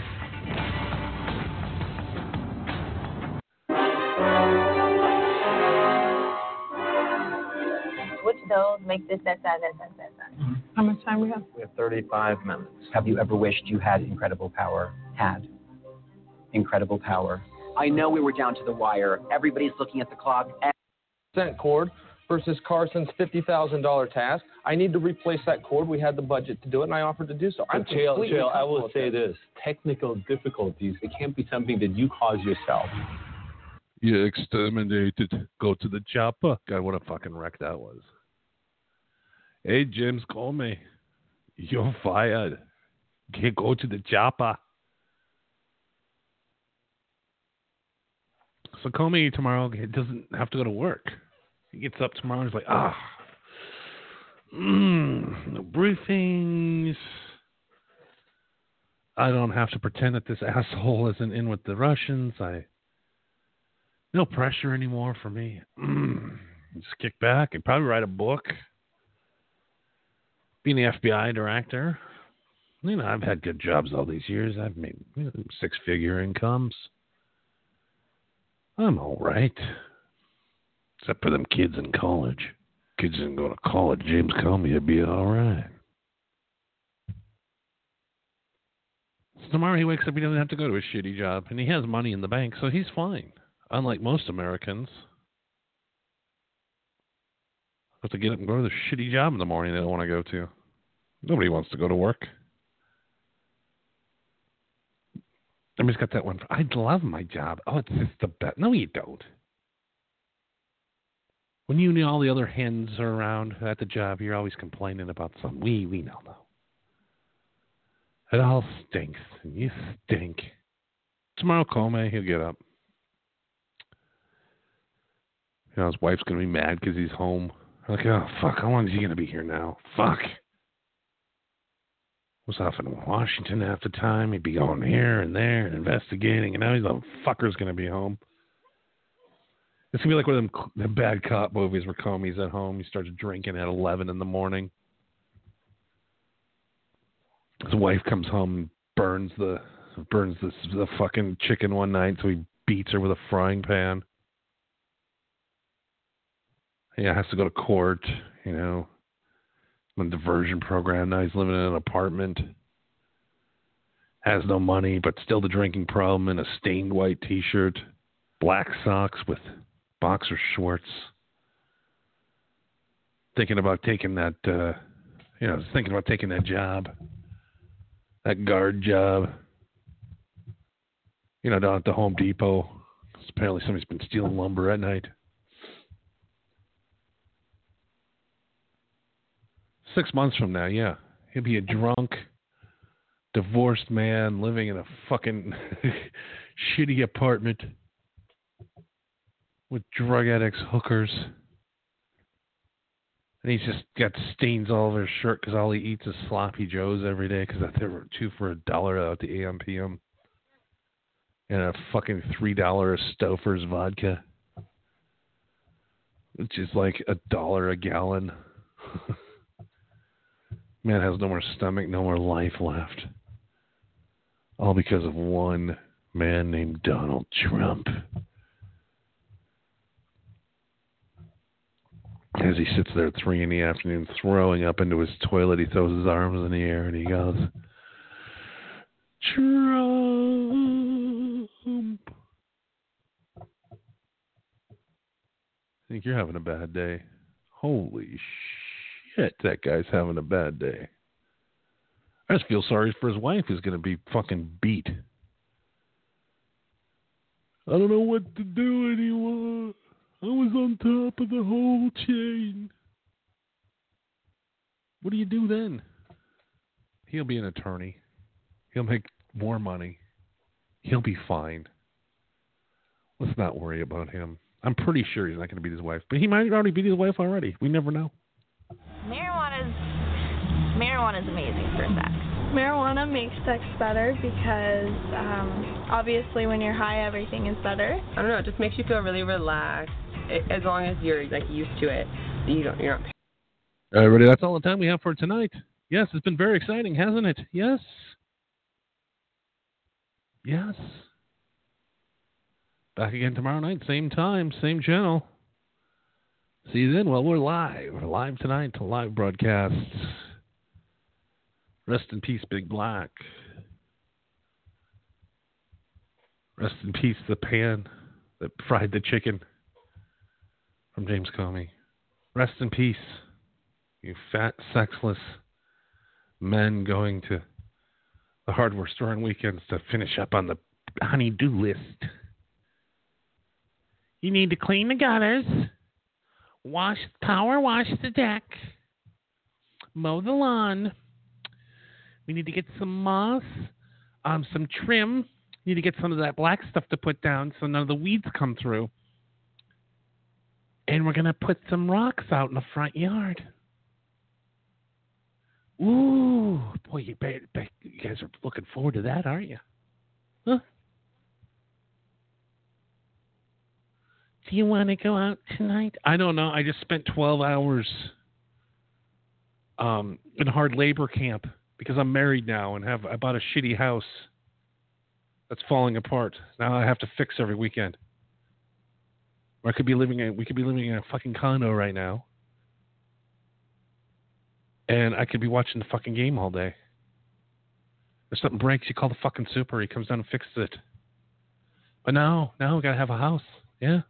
Which those make this, that, that, that, that, that, that. How much time we have? We have 35 minutes. Have you ever wished you had incredible power? Had incredible power. I know we were down to the wire. Everybody's looking at the clock. cent cord versus Carson's fifty thousand dollar task. I need to replace that cord. We had the budget to do it, and I offered to do so. I'm But Chael, completely Chael, I will say that. this: technical difficulties. It can't be something that you cause yourself. You exterminated. Go to the chopper. God, what a fucking wreck that was. Hey, James Comey. You're fired. Can't go to the chopper. So Comey tomorrow he doesn't have to go to work. He gets up tomorrow and he's like, ah, mm, no briefings. I don't have to pretend that this asshole isn't in with the Russians. I no pressure anymore for me. Mm, just kick back and probably write a book. Being the FBI director, you know, I've had good jobs all these years. I've made you know, six-figure incomes. I'm all right, except for them kids in college. Kids didn't go to college. James Comey would be all right. So tomorrow he wakes up, he doesn't have to go to a shitty job, and he has money in the bank, so he's fine. Unlike most Americans, have to get up and go to the shitty job in the morning they don't want to go to. Nobody wants to go to work. Everybody's got that one. I love my job. Oh, it's just the best. No, you don't. When you and all the other hens are around at the job, you're always complaining about some. We we know though. It all stinks. And you stink. Tomorrow, Comey, he'll get up. You know, his wife's to be mad because he's home. Like, oh, fuck, how long is he to be here now? Fuck. Was off in Washington half the time. He'd be going here and there and investigating, and now he's a fucker's to be home. It's to be like one of them, them bad cop movies where Comey's at home. He starts drinking at 11 in the morning. His wife comes home burns the burns the, the fucking chicken one night, so he beats her with a frying pan. Yeah, has to go to court, you know, diversion program. Now he's living in an apartment. Has no money, but still the drinking problem and a stained white t shirt, black socks with boxer shorts. Thinking about taking that uh you know, thinking about taking that job. That guard job. You know, down at the Home Depot. Apparently somebody's been stealing lumber at night. Six months from now, yeah. He'll be a drunk, divorced man living in a fucking shitty apartment with drug addicts, hookers. And he's just got stains all over his shirt because all he eats is sloppy joes every day because they were two for a dollar out at the AMPM. And a fucking three dollar Stouffer's vodka, which is like a dollar a gallon. Man has no more stomach, no more life left. All because of one man named Donald Trump. As he sits there at three in the afternoon throwing up into his toilet, he throws his arms in the air and he goes, Trump. I think you're having a bad day. Holy shit that guy's having a bad day. I just feel sorry for his wife who's going to be fucking beat. I don't know what to do anymore. I was on top of the whole chain. What do you do then? He'll be an attorney. He'll make more money. He'll be fine. Let's not worry about him. I'm pretty sure he's not going to beat his wife, but he might already beat his wife already. We never know. Marijuana is marijuana is amazing for sex. Marijuana makes sex better because um, obviously when you're high, everything is better. I don't know. It just makes you feel really relaxed. As long as you're like used to it, you don't. You're not. All right, everybody. That's all the time we have for tonight. Yes, it's been very exciting, hasn't it? Yes. Yes. Back again tomorrow night, same time, same channel. See you then. Well, we're live. We're live tonight to live broadcasts. Rest in peace, Big Black. Rest in peace, the pan that fried the chicken from James Comey. Rest in peace, you fat, sexless men going to the hardware store on weekends to finish up on the honey-do list. You need to clean the gutters wash, power wash the deck, mow the lawn. We need to get some moss, um, some trim. We need to get some of that black stuff to put down so none of the weeds come through. And we're going to put some rocks out in the front yard. Ooh, boy, you, you guys are looking forward to that, aren't you? Huh? Do you want to go out tonight? I don't know. I just spent 12 hours um, in hard labor camp because I'm married now and have I bought a shitty house that's falling apart. Now I have to fix every weekend. Or I could be living in we could be living in a fucking condo right now. And I could be watching the fucking game all day. If something breaks, you call the fucking super, he comes down and fixes it. But now, now we gotta have a house. Yeah.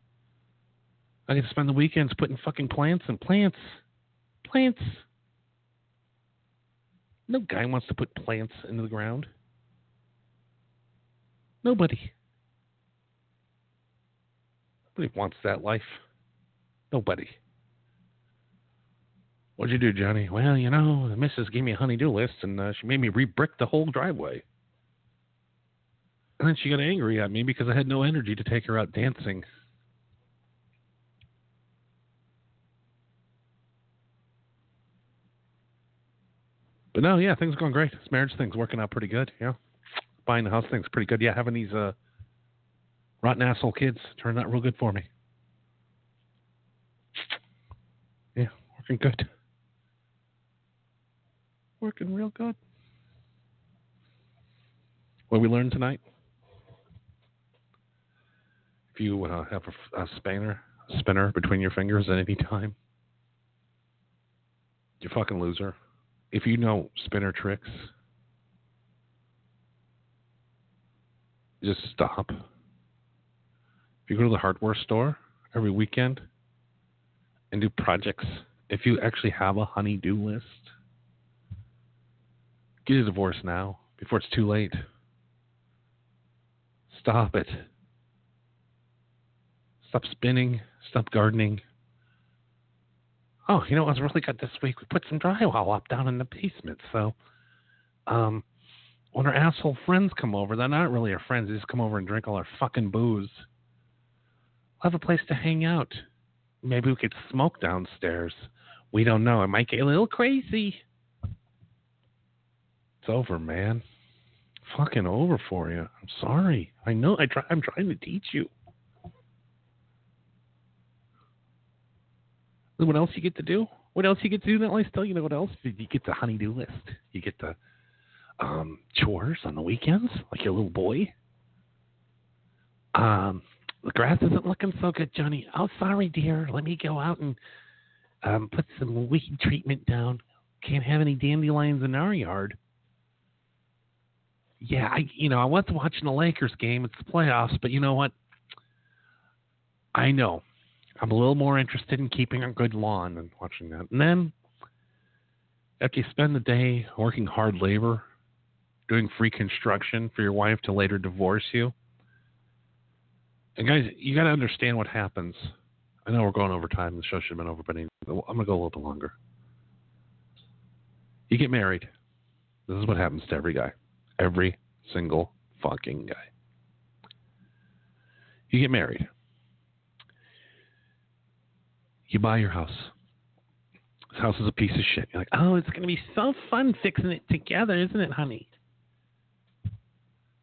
I get to spend the weekends putting fucking plants and plants. Plants. No guy wants to put plants into the ground. Nobody. Nobody wants that life. Nobody. What'd you do, Johnny? Well, you know, the missus gave me a honey-do list, and uh, she made me re-brick the whole driveway. And then she got angry at me because I had no energy to take her out dancing. But no, yeah, things are going great. This marriage thing's working out pretty good. Yeah, buying the house thing's pretty good. Yeah, having these uh, rotten asshole kids turned out real good for me. Yeah, working good. Working real good. What we learned tonight? If you uh, have a, a spinner, a spinner between your fingers at any time, you fucking loser. If you know spinner tricks, just stop. If you go to the hardware store every weekend and do projects, if you actually have a honey-do list, get a divorce now before it's too late. Stop it. Stop spinning. Stop gardening. Oh, you know what was really good this week? We put some drywall up down in the basement. So, um, when our asshole friends come over, they're not really our friends. They just come over and drink all our fucking booze. We'll have a place to hang out. Maybe we could smoke downstairs. We don't know. It might get a little crazy. It's over, man. Fucking over for you. I'm sorry. I know. I try. I'm trying to teach you. What else you get to do? What else you get to do in that lifestyle? You know what else? You get the honey-do list. You get the um, chores on the weekends, like your little boy. Um, the grass isn't looking so good, Johnny. Oh, sorry, dear. Let me go out and um, put some weed treatment down. Can't have any dandelions in our yard. Yeah, I you know I was watching the Lakers game. It's the playoffs, but you know what? I know I'm a little more interested in keeping a good lawn than watching that. And then after you spend the day working hard labor, doing free construction for your wife to later divorce you. And guys, you got to understand what happens. I know we're going over time. The show should have been over, but I'm going to go a little bit longer. You get married. This is what happens to every guy. Every single fucking guy. You get married. You buy your house. This house is a piece of shit. You're like, oh, it's going to be so fun fixing it together, isn't it, honey?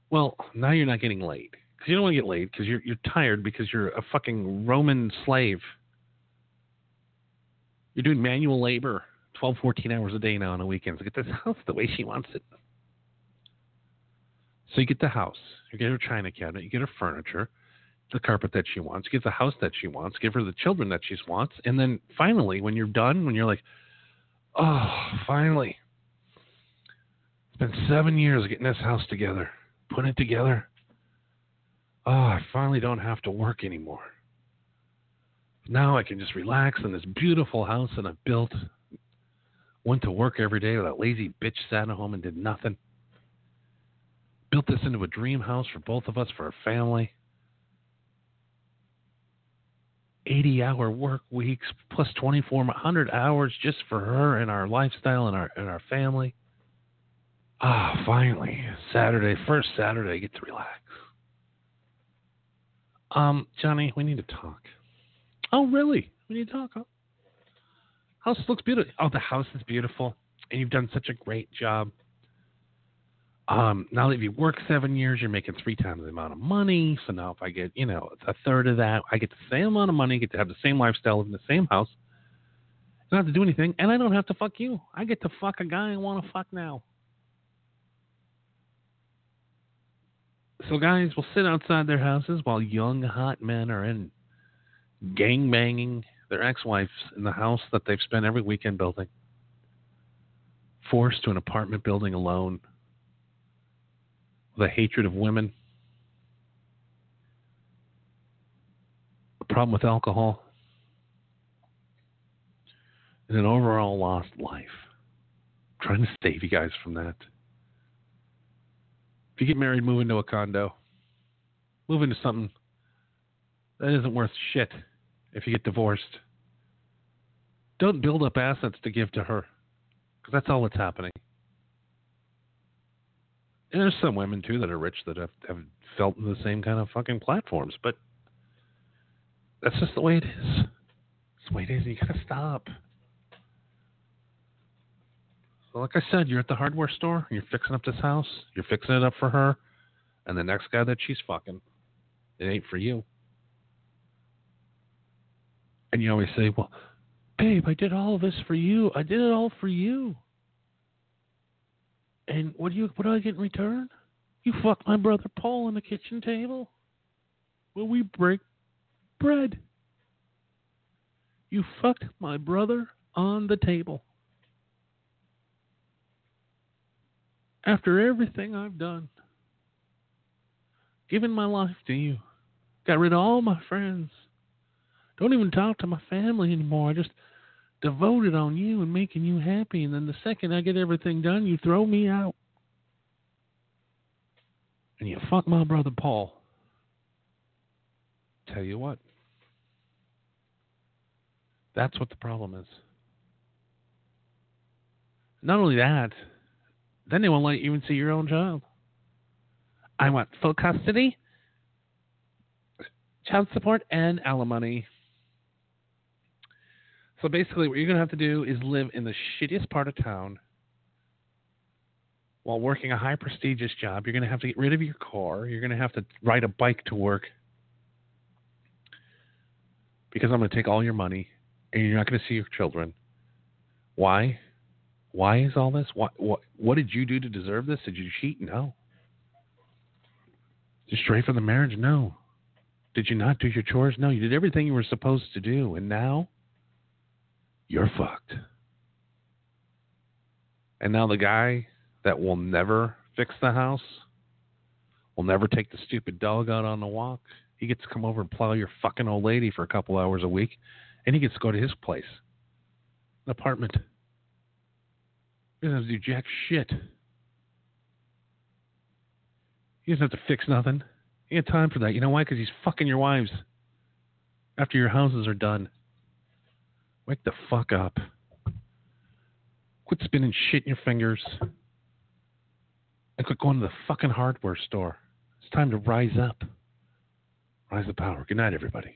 Well, now you're not getting laid because you don't want to get laid because you're you're tired because you're a fucking Roman slave. You're doing manual labor 12, 14 hours a day now on the weekends. Get this house the way she wants it. So you get the house, you get her china cabinet, you get her furniture, the carpet that she wants, get the house that she wants, give her the children that she wants, and then finally, when you're done, when you're like, oh, finally, it's been seven years getting this house together, putting it together. Oh, I finally don't have to work anymore. Now I can just relax in this beautiful house that I built. Went to work every day with that lazy bitch sat at home and did nothing. Built this into a dream house for both of us, for our family. 80 hour work weeks plus 2400 hours just for her and our lifestyle and our and our family. Ah, finally, Saturday, first Saturday, I get to relax. Um, Johnny, we need to talk. Oh, really? We need to talk. Huh? House looks beautiful. Oh, the house is beautiful, and you've done such a great job. Um, now that you work seven years, you're making three times the amount of money. So now, if I get, you know, a third of that, I get the same amount of money, get to have the same lifestyle, live in the same house. I don't have to do anything, and I don't have to fuck you. I get to fuck a guy I want to fuck now. So guys will sit outside their houses while young hot men are in gang banging their ex-wives in the house that they've spent every weekend building. Forced to an apartment building alone. with a hatred of women. A problem with alcohol. And an overall lost life. I'm trying to save you guys from that. You get married, move into a condo. Move into something that isn't worth shit if you get divorced. Don't build up assets to give to her, because that's all that's happening. And there's some women too that are rich that have, have felt in the same kind of fucking platforms, but that's just the way it is. It's the way it is. You gotta stop. Like I said, you're at the hardware store. You're fixing up this house. You're fixing it up for her, and the next guy that she's fucking, it ain't for you. And you always say, "Well, babe, I did all of this for you. I did it all for you." And what do you what do I get in return? You fucked my brother Paul on the kitchen table. Will we break bread? You fucked my brother on the table. After everything I've done, given my life to you, got rid of all my friends, don't even talk to my family anymore. I just devoted on you and making you happy. And then the second I get everything done, you throw me out. And you fuck my brother Paul. Tell you what. That's what the problem is. Not only that, then they won't let you even see your own child. I want full custody, child support, and alimony. So basically, what you're going to have to do is live in the shittiest part of town while working a high prestigious job. You're going to have to get rid of your car. You're going to have to ride a bike to work because I'm going to take all your money and you're not going to see your children. Why? Why is all this? What, what, what did you do to deserve this? Did you cheat? No. Did you stray from the marriage? No. Did you not do your chores? No. You did everything you were supposed to do. And now you're fucked. And now the guy that will never fix the house, will never take the stupid dog out on the walk, he gets to come over and plow your fucking old lady for a couple hours a week, and he gets to go to his place, an apartment. He doesn't have to do jack shit. He doesn't have to fix nothing. He had time for that. You know why? Because he's fucking your wives after your houses are done. Wake the fuck up. Quit spinning shit in your fingers. And quit going to the fucking hardware store. It's time to rise up. Rise the power. Good night, everybody.